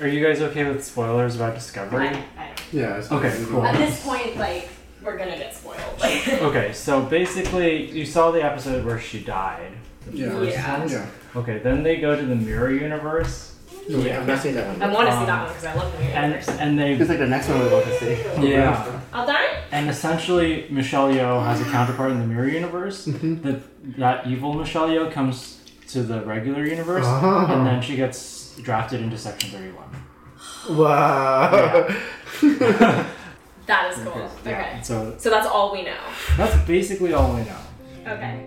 Are you guys okay with spoilers about Discovery? I- I- Yeah. It's Okay, cool. At this point, like, we're gonna get spoiled. Like, Okay, so basically, you saw the episode where she died. Yeah. Yeah. Yeah. Okay, then they go to the mirror universe, Yeah. I've not seen that one. I want to see Um, that one because I love the mirror and universe. and they It's like the next one we're about to see. Yeah. All done? and essentially Michelle Yeoh has a counterpart in the mirror universe. Mhm. That that evil Michelle Yeoh comes to the regular universe, Oh. and then she gets drafted into Section Thirty One. Wow. That is cool. Okay. So So that's all we know. that's basically all we know. Okay.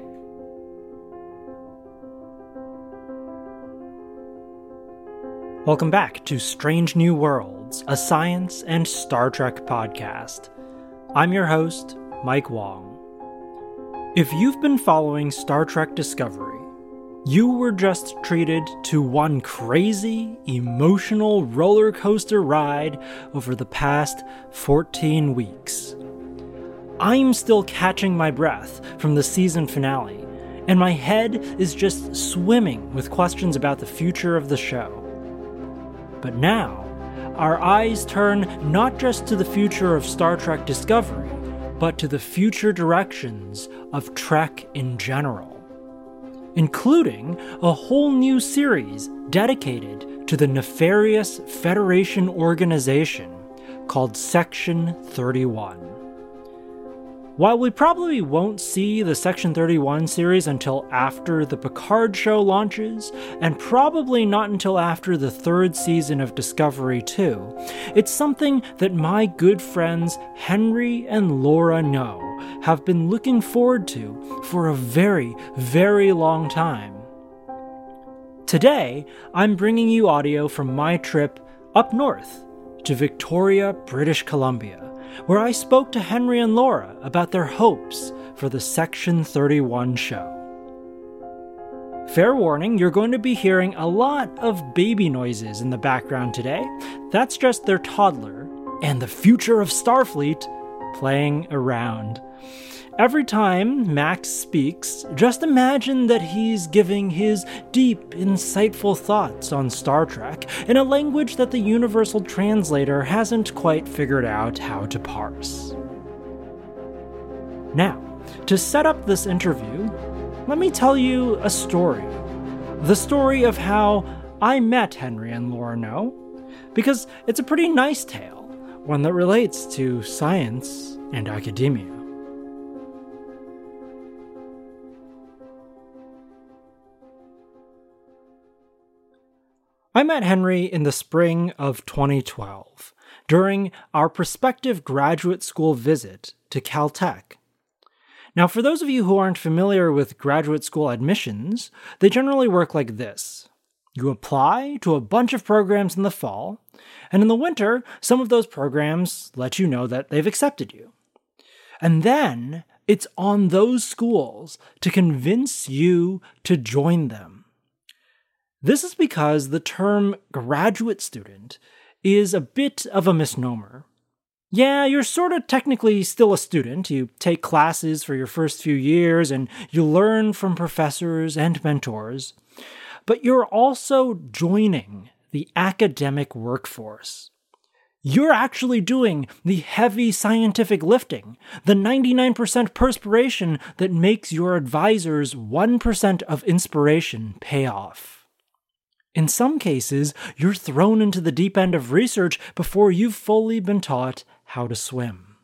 Welcome back to Strange New Worlds, a science and Star Trek podcast. I'm your host, Mike Wong. If you've been following Star Trek Discovery, you were just treated to one crazy, emotional roller coaster ride over the past 14 weeks. I'm still catching my breath from the season finale, and my head is just swimming with questions about the future of the show. But now, our eyes turn not just to the future of Star Trek Discovery, but to the future directions of Trek in general, including a whole new series dedicated to the nefarious Federation organization called Section 31. While we probably won't see the Section 31 series until after the Picard show launches, and probably not until after the third season of Discovery 2, it's something that my good friends Henry and Laura Ngo have been looking forward to for a very, very long time. Today, I'm bringing you audio from my trip up north to Victoria, British Columbia where I spoke to Henry and Laura about their hopes for the Section 31 show. Fair warning, you're going to be hearing a lot of baby noises in the background today. That's just their toddler and the future of Starfleet playing around. Every time Max speaks, just imagine that he's giving his deep, insightful thoughts on Star Trek in a language that the Universal Translator hasn't quite figured out how to parse. Now, to set up this interview, let me tell you a story. The story of how I met Henry and Laura Ngo, because it's a pretty nice tale, one that relates to science and academia. I met Henry in the spring of 2012 during our prospective graduate school visit to Caltech. Now, for those of you who aren't familiar with graduate school admissions, they generally work like this you apply to a bunch of programs in the fall, and in the winter, some of those programs let you know that they've accepted you. And then it's on those schools to convince you to join them. This is because the term graduate student is a bit of a misnomer. Yeah, you're sort of technically still a student. You take classes for your first few years and you learn from professors and mentors. But you're also joining the academic workforce. You're actually doing the heavy scientific lifting, the 99% perspiration that makes your advisor's 1% of inspiration pay off. In some cases, you're thrown into the deep end of research before you've fully been taught how to swim.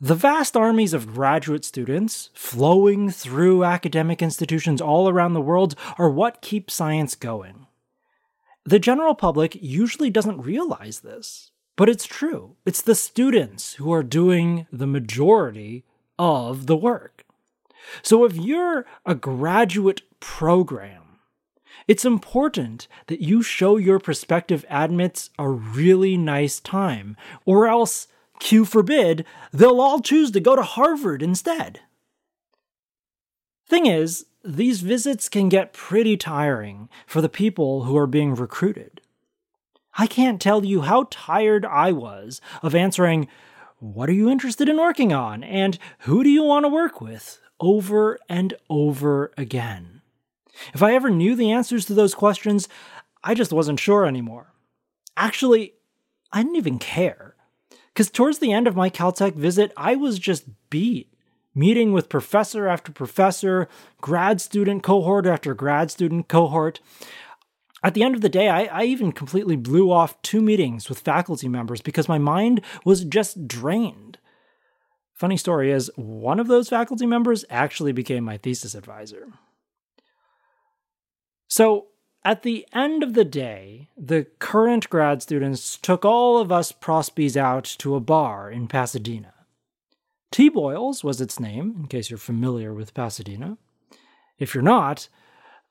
The vast armies of graduate students flowing through academic institutions all around the world are what keep science going. The general public usually doesn't realize this, but it's true. It's the students who are doing the majority of the work. So if you're a graduate program, it's important that you show your prospective admits a really nice time, or else, Q forbid, they'll all choose to go to Harvard instead. Thing is, these visits can get pretty tiring for the people who are being recruited. I can't tell you how tired I was of answering, What are you interested in working on? and Who do you want to work with? over and over again. If I ever knew the answers to those questions, I just wasn't sure anymore. Actually, I didn't even care. Because towards the end of my Caltech visit, I was just beat. Meeting with professor after professor, grad student cohort after grad student cohort. At the end of the day, I, I, even completely blew off two meetings with faculty members because my mind was just drained. Funny story is, one of those faculty members actually became my thesis advisor. So, at the end of the day, the current grad students took all of us prospies out to a bar in Pasadena. T Boyles was its name, in case you're familiar with Pasadena. If you're not,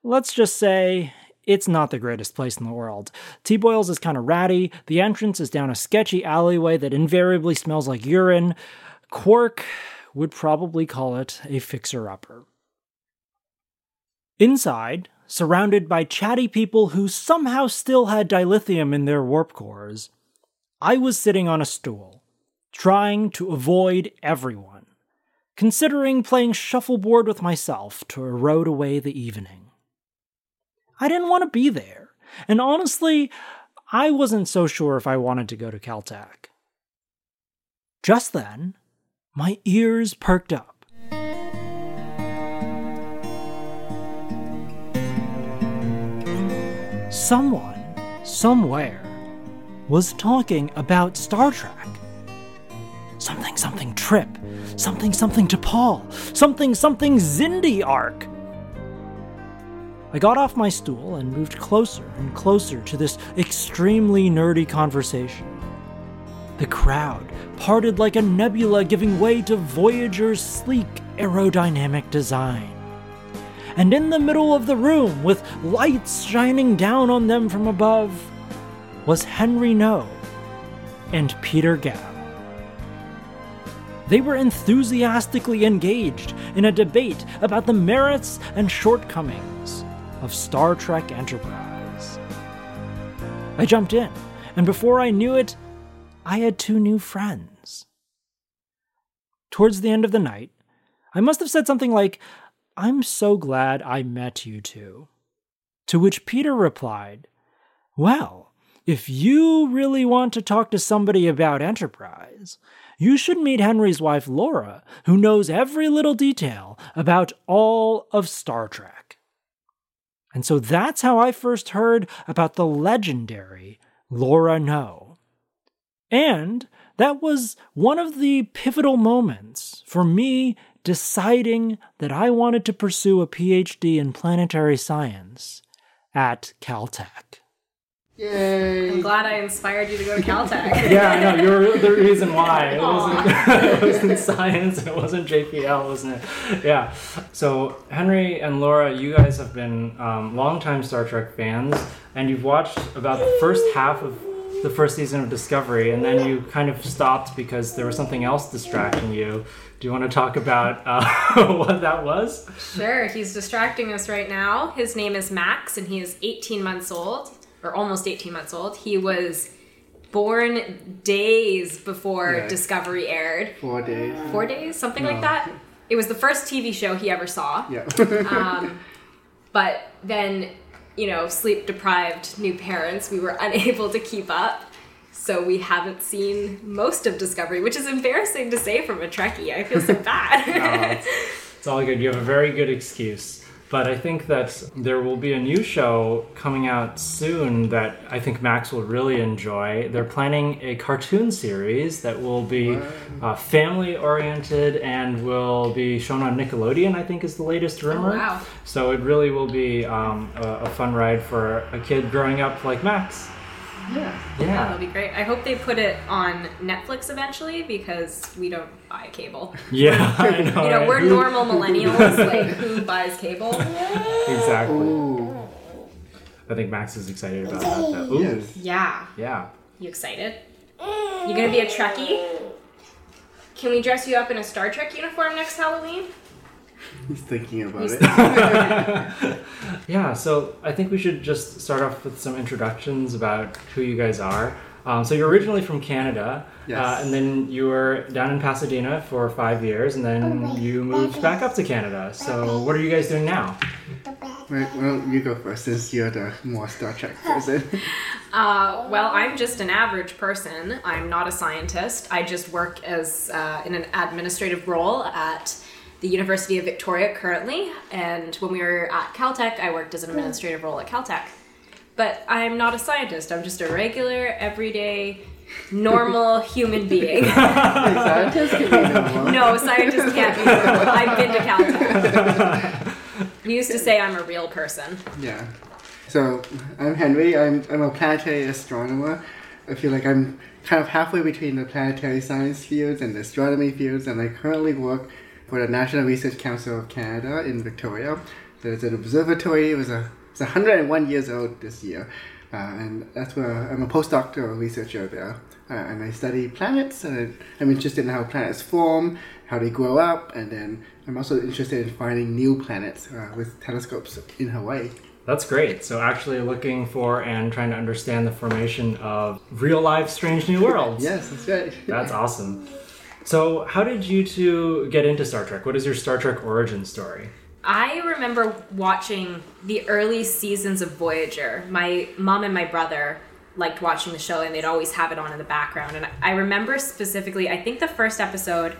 let's just say it's not the greatest place in the world. T Boyles is kind of ratty, the entrance is down a sketchy alleyway that invariably smells like urine. Quark would probably call it a fixer upper. Inside, surrounded by chatty people who somehow still had dilithium in their warp cores, I was sitting on a stool, trying to avoid everyone, considering playing shuffleboard with myself to erode away the evening. I didn't want to be there, and honestly, I wasn't so sure if I wanted to go to Caltech. Just then, my ears perked up. Someone, somewhere, was talking about Star Trek. Something, something Trip. Something, something T'Pol. Something, something Xindi arc. I got off my stool and moved closer and closer to this extremely nerdy conversation. The crowd parted like a nebula, giving way to Voyager's sleek aerodynamic design. And in the middle of the room, with lights shining down on them from above, was Henry Ngo and Peter Gao. They were enthusiastically engaged in a debate about the merits and shortcomings of Star Trek Enterprise. I jumped in, and before I knew it, I had two new friends. Towards the end of the night, I must have said something like, I'm so glad I met you two. To which Peter replied, Well, if you really want to talk to somebody about Enterprise, you should meet Henry's wife Laura, who knows every little detail about all of Star Trek. And so that's how I first heard about the legendary Laura Ngo. And that was one of the pivotal moments for me deciding that I wanted to pursue a PhD in planetary science at Caltech. Yay! I'm glad I inspired you to go to Caltech. yeah, I know. You're the reason why. It wasn't, it wasn't science and it wasn't JPL, wasn't it? Yeah. So, Henry and Laura, you guys have been um, longtime Star Trek fans, and you've watched about the first half of the first season of Discovery, and then you kind of stopped because there was something else distracting you. Do you want to talk about uh, what that was? Sure. He's distracting us right now. His name is Max, and he is 18 months old, or almost 18 months old. He was born days before Yeah. Discovery aired. Four days. Four days, something No. like that. It was the first TV show he ever saw. Yeah. Um, but then, you know, sleep deprived new parents, we were unable to keep up. So we haven't seen most of Discovery, which is embarrassing to say from a Trekkie. I feel so bad. it's, it's all good. You have a very good excuse. But I think that there will be a new show coming out soon that I think Max will really enjoy. They're planning a cartoon series that will be uh, family oriented and will be shown on Nickelodeon, I think is the latest rumor. Oh, wow. So it really will be um, a, a fun ride for a kid growing up like Max. Yeah. Yeah, Yeah. that'll be great. I hope they put it on Netflix eventually because we don't buy cable. Yeah, I know. You know, right? we're normal millennials. like, who buys cable? Exactly. Ooh. I think Max is excited about that. Though. Ooh, Yes. Yeah. Yeah. You excited? You gonna be a Trekkie? Can we dress you up in a Star Trek uniform next Halloween? He's thinking about He's it. Yeah, so I think we should just start off with some introductions about who you guys are. Um, so you're originally from Canada, Yes. uh, and then you were down in Pasadena for five years, and then you moved back up to Canada. So what are you guys doing now? Right, why don't you go first since you're the more Star Trek person? Uh, well, I'm just an average person. I'm not a scientist. I just work as uh, in an administrative role at the University of Victoria currently. And when we were at Caltech, I worked as an hmm. administrative role at Caltech. But I'm not a scientist. I'm just a regular, everyday, normal human being. Scientists can be normal. no, scientists can't be normal. I've been to Caltech. We used to say I'm a real person. Yeah. So I'm Henry. I'm I'm a planetary astronomer. I feel like I'm kind of halfway between the planetary science fields and the astronomy fields, and I currently work for the National Research Council of Canada in Victoria. There's an observatory. It was a it's 101 years old this year, uh, and that's where I'm a postdoctoral researcher there. Uh, and I study planets, and I'm interested in how planets form, how they grow up, and then I'm also interested in finding new planets uh, with telescopes in Hawaii. That's great. So, actually looking for and trying to understand the formation of real life strange new worlds. Yes, that's right. That's awesome. So, how did you two get into Star Trek? What is your Star Trek origin story? I remember watching the early seasons of Voyager. My mom and my brother liked watching the show, and they'd always have it on in the background. And I remember specifically, I think the first episode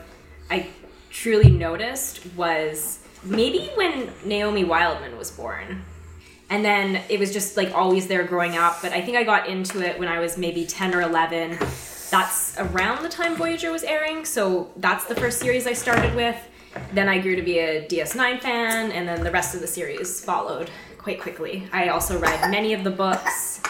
I truly noticed was maybe when Naomi Wildman was born. And then it was just like always there growing up. But I think I got into it when I was maybe 10 or 11. That's around the time Voyager was airing. So that's the first series I started with. Then I grew to be a DS9 fan, and then the rest of the series followed quite quickly. I also read many of the books,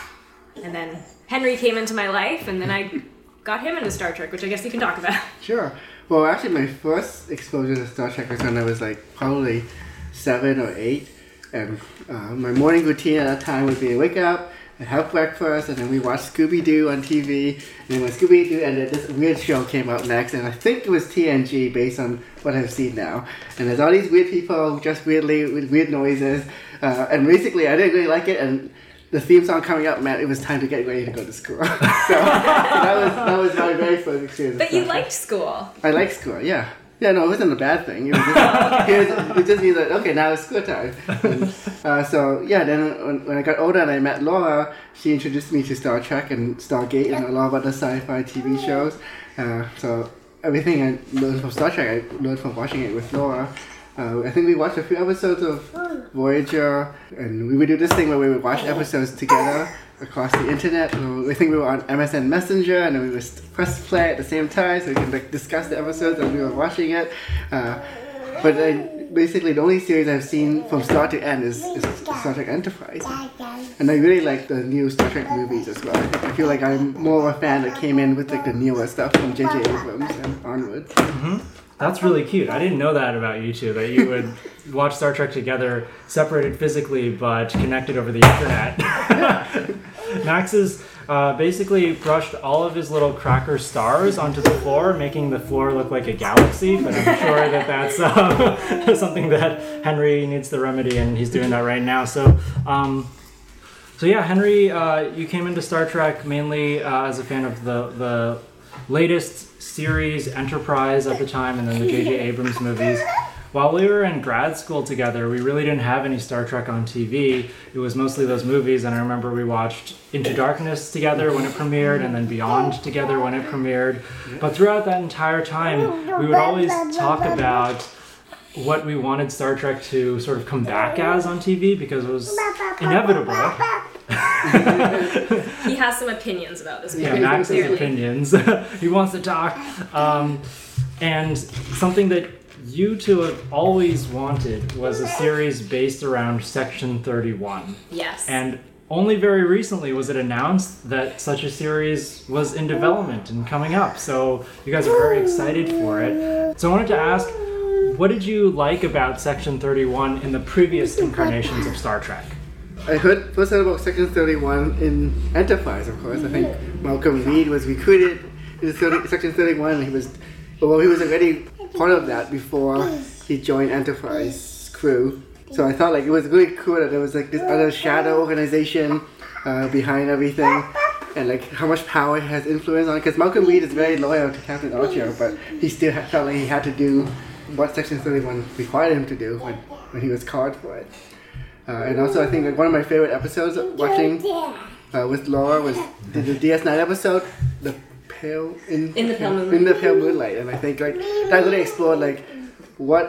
and then Henry came into my life, and then I got him into Star Trek, which I guess you can talk about. Sure. Well, actually, my first exposure to Star Trek was when I was like probably seven or eight, and uh, my morning routine at that time would be wake up and have breakfast, and then we watch Scooby Doo on TV. And then when Scooby Doo ended, this weird show came out next, and I think it was TNG based on what I've seen now. And there's all these weird people just weirdly with weird noises, uh, and basically I didn't really like it, and the theme song coming up meant it was time to get ready to go to school. so that was that was my very first experience. But you liked school. I like school, yeah. Yeah, no, it wasn't a bad thing. It, was just, it, was, it just means that, okay, now it's school time. And, uh, so, yeah, then when, when I got older and I met Laura, she introduced me to Star Trek and Stargate and a lot of other sci fi TV shows. Uh, so, everything I learned from Star Trek, I learned from watching it with Laura. Uh, I think we watched a few episodes of Voyager, and we would do this thing where we would watch episodes together across the internet. So I think we were on MSN Messenger, and we would press play at the same time so we could like discuss the episodes as we were watching it. Uh, but then basically, the only series I've seen from start to end is, is Star Trek Enterprise, and I really like the new Star Trek movies as well. I feel like I'm more of a fan that came in with like the newer stuff from J.J. Abrams and onwards. That's really cute. I didn't know that about you two, that you would watch Star Trek together, separated physically but connected over the internet. Max has uh, basically brushed all of his little cracker stars onto the floor, making the floor look like a galaxy, but I'm sure that that's uh, something that Henry needs to remedy, and he's doing that right now. So, um, so yeah, Henry, uh, you came into Star Trek mainly uh, as a fan of the the latest series, Enterprise at the time, and then the J.J. Abrams movies. While we were in grad school together, we really didn't have any Star Trek on TV. It was mostly those movies, and I remember we watched Into Darkness together when it premiered, and then Beyond together when it premiered. But throughout that entire time, we would always talk about what we wanted Star Trek to sort of come back as on TV because it was inevitable. He has some opinions about this Yeah. Max's clearly. opinions. he wants to talk. Um, and something that you two have always wanted was a series based around Section 31. Yes. And only very recently was it announced that such a series was in development and coming up. So you guys are very excited for it. So I wanted to ask, what did you like about Section 31 in the previous incarnations of Star Trek? I heard first heard about Section 31 in Enterprise, of course. I think Malcolm Reed was recruited into 30, Section 31, and he was, well, he was already part of that before he joined Enterprise crew. So I thought like it was really cool that there was like this other shadow organization uh, behind everything, and like how much power he has influence on. Because Malcolm Reed is very loyal to Captain Archer, but he still felt like he had to do what Section 31 required him to do when, when he was called for it. Uh, and also, I think like one of my favorite episodes watching uh, with Laura was the, the DS9 episode, the pale in, In the Pale Moonlight. in the pale moonlight, and I think like that really explored like what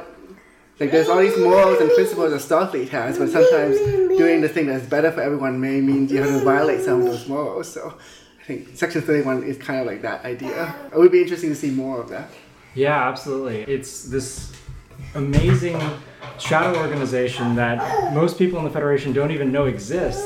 like there's all these morals and principles that Starfleet has, but sometimes doing the thing that's better for everyone may mean you have to violate some of those morals. So I think Section 31 is kind of like that idea. It would be interesting to see more of that. Yeah, absolutely. It's this amazing shadow organization that most people in the Federation don't even know exists,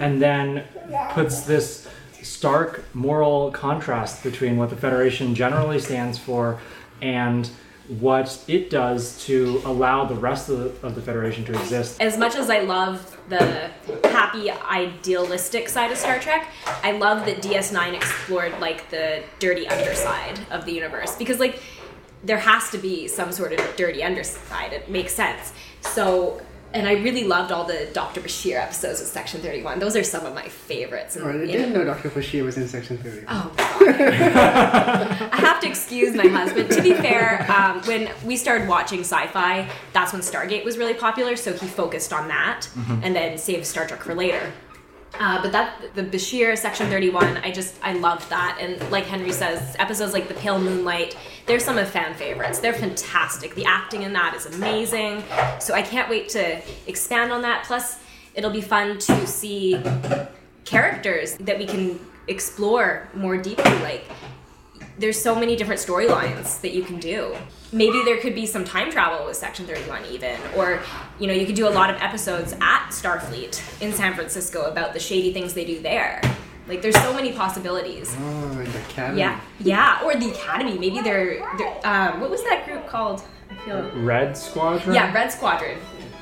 and then puts this stark moral contrast between what the Federation generally stands for and what it does to allow the rest of the, of the Federation to exist. as much as I love the happy, idealistic side of Star Trek, I love that DS9 explored like the dirty underside of the universe because like there has to be some sort of dirty underside. It makes sense. So, and I really loved all the Dr. Bashir episodes of Section 31. Those are some of my favorites. And, Or I didn't know- know Dr. Bashir was in Section 31. Oh, God. I have to excuse my husband. To be fair, um, when we started watching sci fi, that's when Stargate was really popular, so he focused on that and then saved Star Trek for later. Uh, but that the Bashir Section 31, I just I loved that, and like Henry says, episodes like the Pale Moonlight, they're some of fan favorites. They're fantastic. The acting in that is amazing. So I can't wait to expand on that. Plus, it'll be fun to see characters that we can explore more deeply. Like, there's so many different storylines that you can do. Maybe there could be some time travel with Section 31, even. Or, you know, you could do a lot of episodes at Starfleet in San Francisco about the shady things they do there. Like, there's so many possibilities. Oh, the academy. Yeah, yeah. Or the Academy. Maybe they're, they're um, what was that group called? I feel. Red Squadron? Yeah, Red Squadron.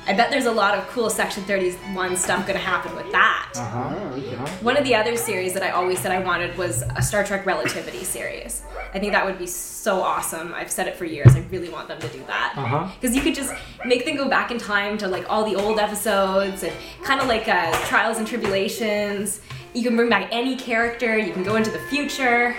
I bet there's a lot of cool Section 31 stuff gonna happen with that. Uh-huh. Oh, okay. One of the other series that I always said I wanted was a Star Trek Relativity series. I think that would be so awesome. I've said it for years. I really want them to do that. Uh-huh. Because you could just make them go back in time to like all the old episodes and kind of like uh, Trials and Tribulations. You can bring back any character. You can go into the future.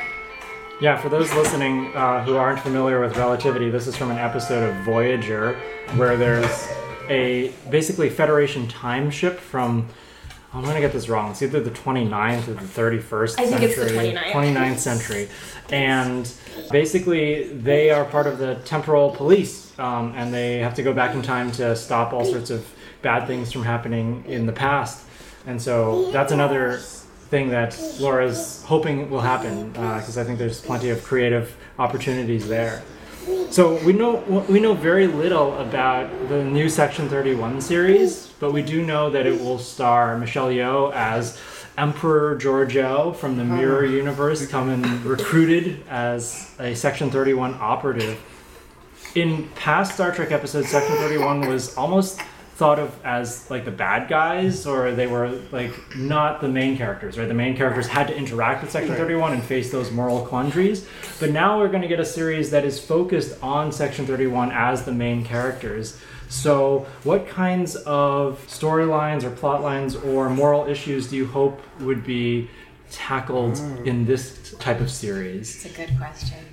Yeah, for those listening uh, who aren't familiar with relativity, this is from an episode of Voyager where there's a basically Federation time ship from. I'm gonna get this wrong. It's either the 29th or the 31st I think century. it's the 29th. 29th century, and basically they are part of the temporal police, um, and they have to go back in time to stop all sorts of bad things from happening in the past. And so that's another thing that Laura's hoping will happen because I think there's plenty of creative opportunities there. So we know we know very little about the new Section 31 series, but we do know that it will star Michelle Yeoh as Emperor Georgiou from the Mirror ah. Universe, coming recruited as a Section 31 operative. In past Star Trek episodes, Section 31 was almost thought of as like the bad guys, or they were like not the main characters, right? The main characters had to interact with Section 31 and face those moral quandaries. But now we're going to get a series that is focused on Section 31 as the main characters. So, what kinds of storylines or plot lines or moral issues do you hope would be tackled hmm. in this type of series? It's a good question.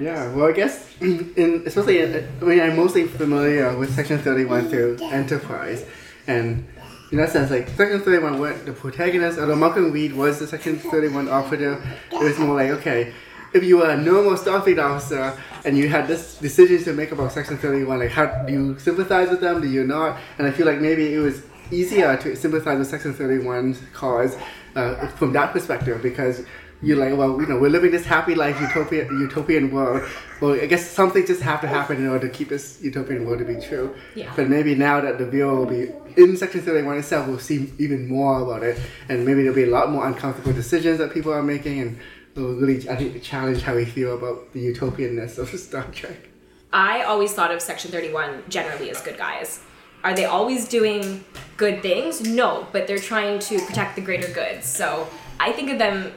Yeah, well, I guess, in, especially, in, I mean, I'm mostly familiar with Section 31 through Enterprise, and in that sense, like, Section 31 weren't the protagonist, although Malcolm Reed was the Section 31 operative, it was more like, okay, if you were a normal Starfleet officer and you had this decision to make about Section 31, like, how do you sympathize with them, do you not? And I feel like maybe it was easier to sympathize with Section 31's cause uh, from that perspective because you're like, well, you know, we're living this happy life, utopia, utopian world. Well, I guess something just have to happen in order to keep this utopian world to be true. Yeah. But maybe now that the viewer will be in Section 31 itself, we'll see even more about it, and maybe there'll be a lot more uncomfortable decisions that people are making, and it will really, I think, challenge how we feel about the utopianness of Star Trek. I always thought of Section 31 generally as good guys. Are they always doing good things? No, but they're trying to protect the greater good. So I think of them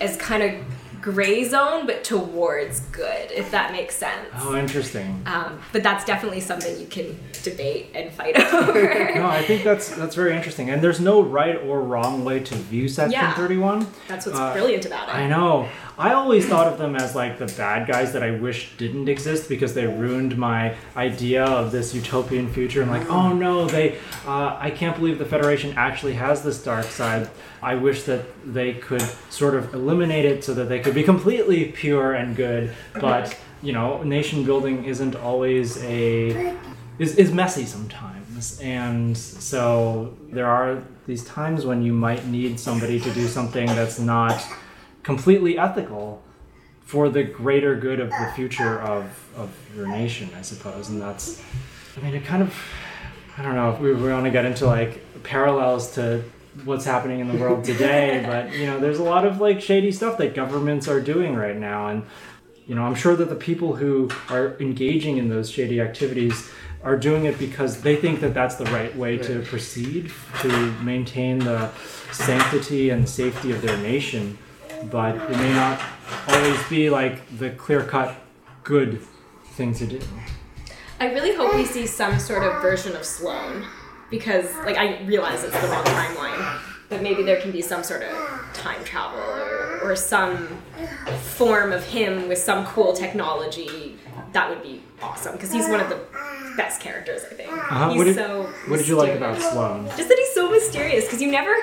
as kind of gray zone, but towards good, if that makes sense. Oh, interesting. Um, but that's definitely something you can debate and fight over. No, I think that's that's very interesting. And there's no right or wrong way to view Section Yeah. 31. that's what's Uh, brilliant about it. I know. I always thought of them as like the bad guys that I wish didn't exist because they ruined my idea of this utopian future. I'm like, oh no, they, uh, I can't believe the Federation actually has this dark side. I wish that they could sort of eliminate it so that they could be completely pure and good. But you know, nation building isn't always a is, is messy sometimes. And so there are these times when you might need somebody to do something that's not completely ethical for the greater good of the future of, of your nation, I suppose. And that's, I mean, it kind of, I don't know if we, we want to get into like parallels to what's happening in the world today, but you know, there's a lot of like shady stuff that governments are doing right now. And, you know, I'm sure that the people who are engaging in those shady activities are doing it because they think that that's the right way to proceed to maintain the sanctity and safety of their nation but it may not always be like the clear-cut good thing to do I really hope we see some sort of version of Sloan because, like, I realize it's the wrong timeline, but maybe there can be some sort of time travel or, or some form of him with some cool technology. That would be awesome because he's one of the best characters, I think. uh-huh. He's what, did, so. what did you like about mysterious. sloan Just that he's so mysterious because you never.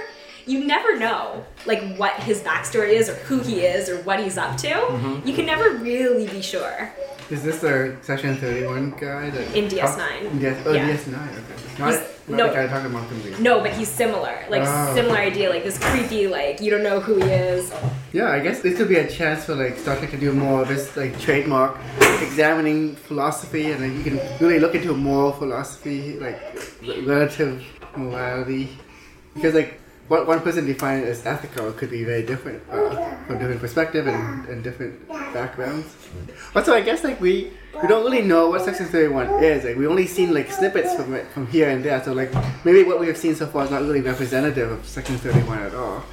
You never know, like, what his backstory is, or who he is, or what he's up to. Mm-hmm. You can never really be sure. Is this the Section 31 guy? That, In DS9. Oh, DS, oh Yeah. DS9, okay. Not, He's- not no. the guy talking about Lee. No, but he's similar. Like Oh. similar idea, like this creepy, like you don't know who he is. Yeah, I guess this could be a chance for like Star Trek to do more of this like trademark examining philosophy, and like, you can really look into moral philosophy, like relative morality, because like what one person defined as ethical could be very different uh, from different perspective and, and different backgrounds. Also, I guess like we we don't really know what Section Thirty One is. Like we only seen like snippets from it from here and there. So like maybe what we have seen so far is not really representative of Section Thirty One at all.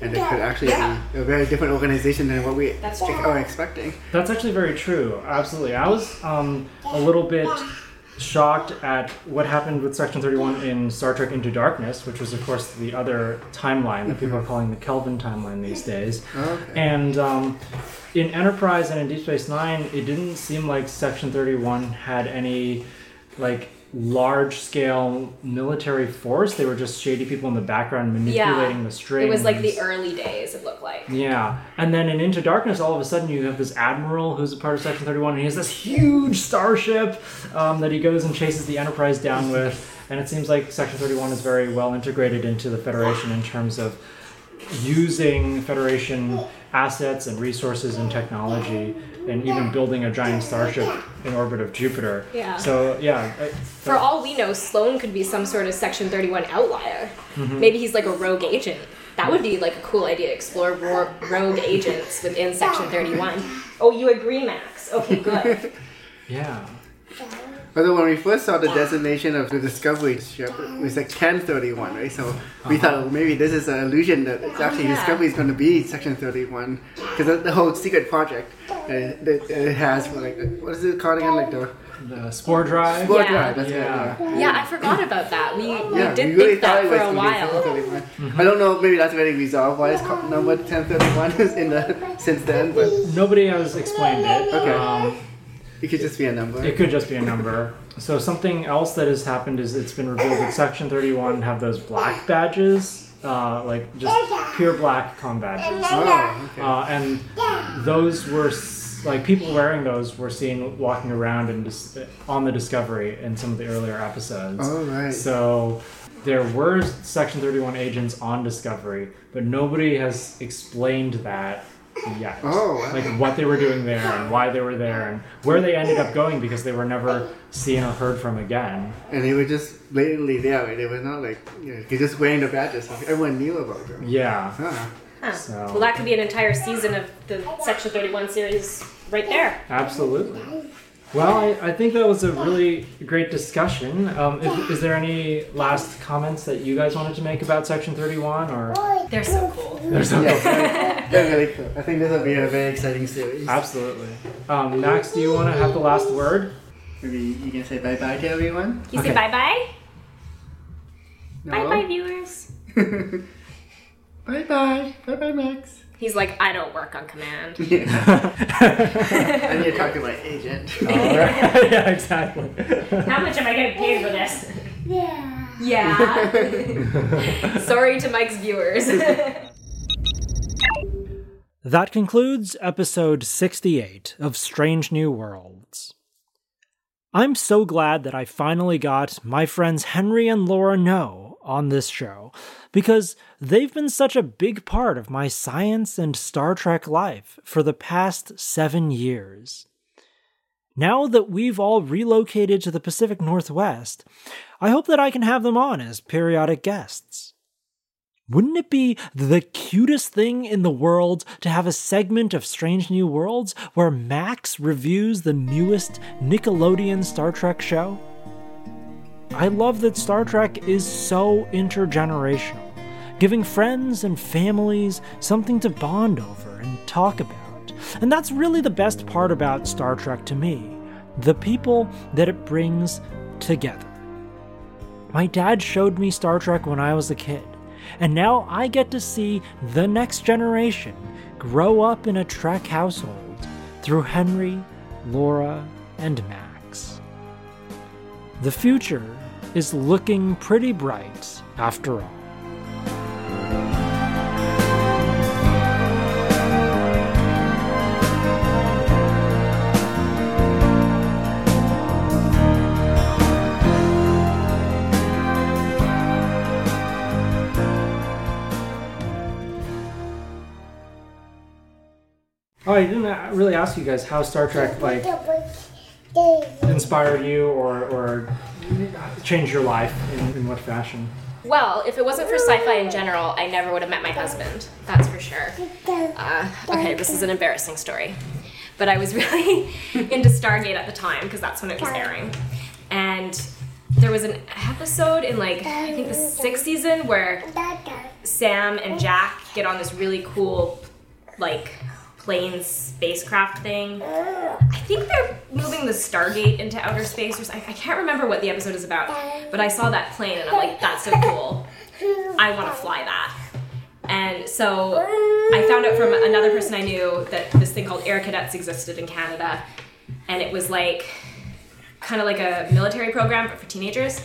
And it could actually be a very different organization than what we That's are expecting. That's actually very true. Absolutely. I was um, a little bit shocked at what happened with Section 31 in Star Trek Into Darkness, which was, of course, the other timeline that people are calling the Kelvin timeline these days. Okay. And um, in Enterprise and in Deep Space Nine, it didn't seem like Section 31 had any like large scale military force. They were just shady people in the background manipulating the strings. It was like the early days. It looked like. Yeah, and then in Into Darkness, all of a sudden you have this admiral who's a part of Section Thirty One, and he has this huge starship um, that he goes and chases the Enterprise down with. And it seems like Section Thirty One is very well integrated into the Federation in terms of using Federation assets and resources and technology, and even building a giant starship in orbit of Jupiter. Yeah. So yeah, I- For all we know, Sloan could be some sort of Section Thirty One outlier. Mm-hmm. Maybe he's like a rogue agent. That would be like a cool idea to explore ro- rogue agents within Section Thirty One. Oh, you agree, Max? Okay, good. yeah. Although when we first saw the designation of the Discovery ship, it was like 1031, right? So we thought well, maybe this is an illusion that it's actually yeah. Discovery is going to be Section 31 because the, the whole secret project uh, that it has like what is it called again? Like the The spore drive. sport Yeah. drive. That's Yeah. right. yeah, I forgot about that. We, we Yeah, did we really think that for a gonna be while. I don't know maybe that's already resolved why it's called number 1031 is in the since then, but Nobody has explained it. Okay. Um, it could just be a number. It could just be a number. So something else that has happened is it's been revealed that Section 31 have those black badges, uh, like just pure black com badges. Oh, okay. Uh, and those were like people wearing those were seen walking around and dis- on the Discovery in some of the earlier episodes. Oh, right. So there were Section 31 agents on Discovery, but nobody has explained that yet. Oh, wow. Like what they were doing there and why they were there and where they ended up going because they were never seen or heard from again. and they were just blatantly there. Right? They were not like you know, they're just wearing the badges. So everyone knew about them. Yeah. Huh. Huh. So- Well, that could be an entire season of the Section 31 series right there. Absolutely. Well, I, I think that was a really great discussion. Um, is, is there any last comments that you guys wanted to make about Section 31 or? They're so cool. There's no Yeah, they're really cool. I think this will be a very exciting series. Absolutely. Um, Max, do you want to have the last word? Maybe you can say bye bye to everyone. You Okay. say bye bye? No? Bye bye, viewers. bye bye. Bye bye, Max. He's like, I don't work on command. I need to talk to my agent. Alright. yeah, exactly. How much am I getting paid for this? Yeah. Yeah. Sorry to Mike's viewers. That concludes episode 68 of Strange New Worlds. I'm so glad that I finally got my friends Henry and Laura Ngo on this show, because they've been such a big part of my science and Star Trek life for the past seven years. Now that we've all relocated to the Pacific Northwest, I hope that I can have them on as periodic guests. Wouldn't it be the cutest thing in the world to have a segment of Strange New Worlds where Max reviews the newest Nickelodeon Star Trek show? I love that Star Trek is so intergenerational, giving friends and families something to bond over and talk about. And that's really the best part about Star Trek to me the people that it brings together. My dad showed me Star Trek when I was a kid and now I get to see the next generation grow up in a Trek household through Henry, Laura, and Max. The future is looking pretty bright after all. Oh, I didn't really ask you guys how Star Trek like inspired you or or changed your life in, in what fashion? well, if it wasn't for sci-fi in general, I never would have met my husband. That's for sure. Uh, okay, this is an embarrassing story. But I was really into Stargate at the time because that's when it was airing. And there was an episode in like I think the sixth season where Sam and Jack get on this really cool like plane spacecraft thing. I think they're moving the Stargate into outer space or. I can't remember what the episode is about, but I saw that plane and I'm like, that's so cool. I want to fly that. And so I found out from another person I knew that this thing called Air Cadets existed in Canada, and it was like kind of like a military program but for teenagers.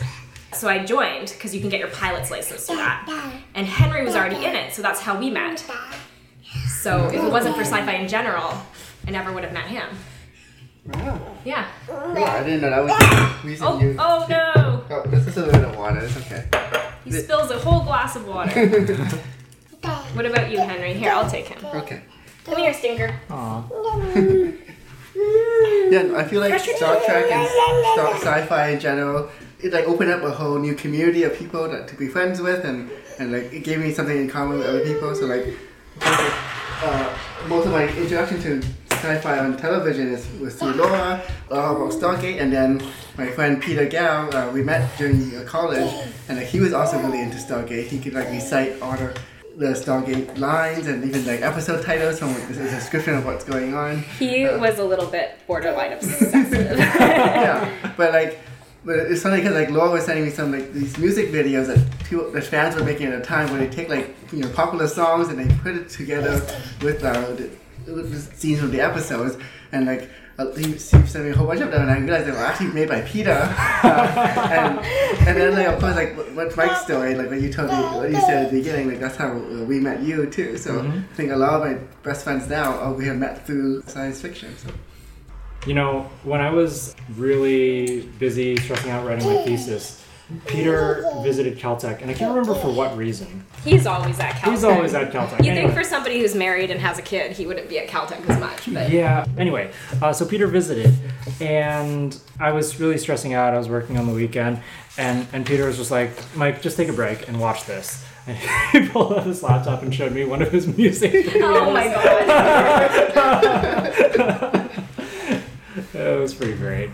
So I joined because you can get your pilot's license through that. And Henry was already in it, so that's how we met. So if it wasn't for sci-fi in general, I never would have met him. Wow. Yeah. Yeah, I didn't know that was the oh! reason Oh, you. oh no! Oh, this is a little bit of water. It's okay. He spills a whole glass of water. What about you, Henry? Here, I'll take him. Okay. Come here, Stinker. Aw. Yeah, I feel like Star Trek and Star sci-fi in general, it like opened up a whole new community of people that to be friends with, and and like it gave me something in common with other people. So like, uh, most of my introduction to sci-fi on television is was through Laura, Laura about Stargate, and then my friend Peter Gao. Uh, we met during uh, college, and like, he was also really into Stargate. He could like recite all the the Stargate lines and even like episode titles from the description of what's going on. He was a little bit borderline obsessive. yeah, but like, but it's funny because like Laura was sending me some like these music videos that people, that fans were making at a time where they take like you know popular songs and they put it together with uh, the, with the scenes of the episodes and like. uh, He he sent me a whole bunch of them, and I realized they were actually made by Peter. Uh, and and then like of course like what- what's Mike's story like what you told me what you said at the beginning like that's how uh, we met you too. So I think a lot of my best friends now uh, we have met through science fiction. So. You know, when I was really busy stressing out writing my thesis, Peter visited Caltech, and I can't remember for what reason. He's always at Caltech. He's always at Caltech. You Anyway. think for somebody who's married and has a kid, he wouldn't be at Caltech as much, but Yeah. Anyway, uh, so Peter visited, and I was really stressing out. I was working on the weekend, and and Peter was just like, "Mike, just take a break and watch this." And he pulled out his laptop and showed me one of his music. oh my god. it was pretty great.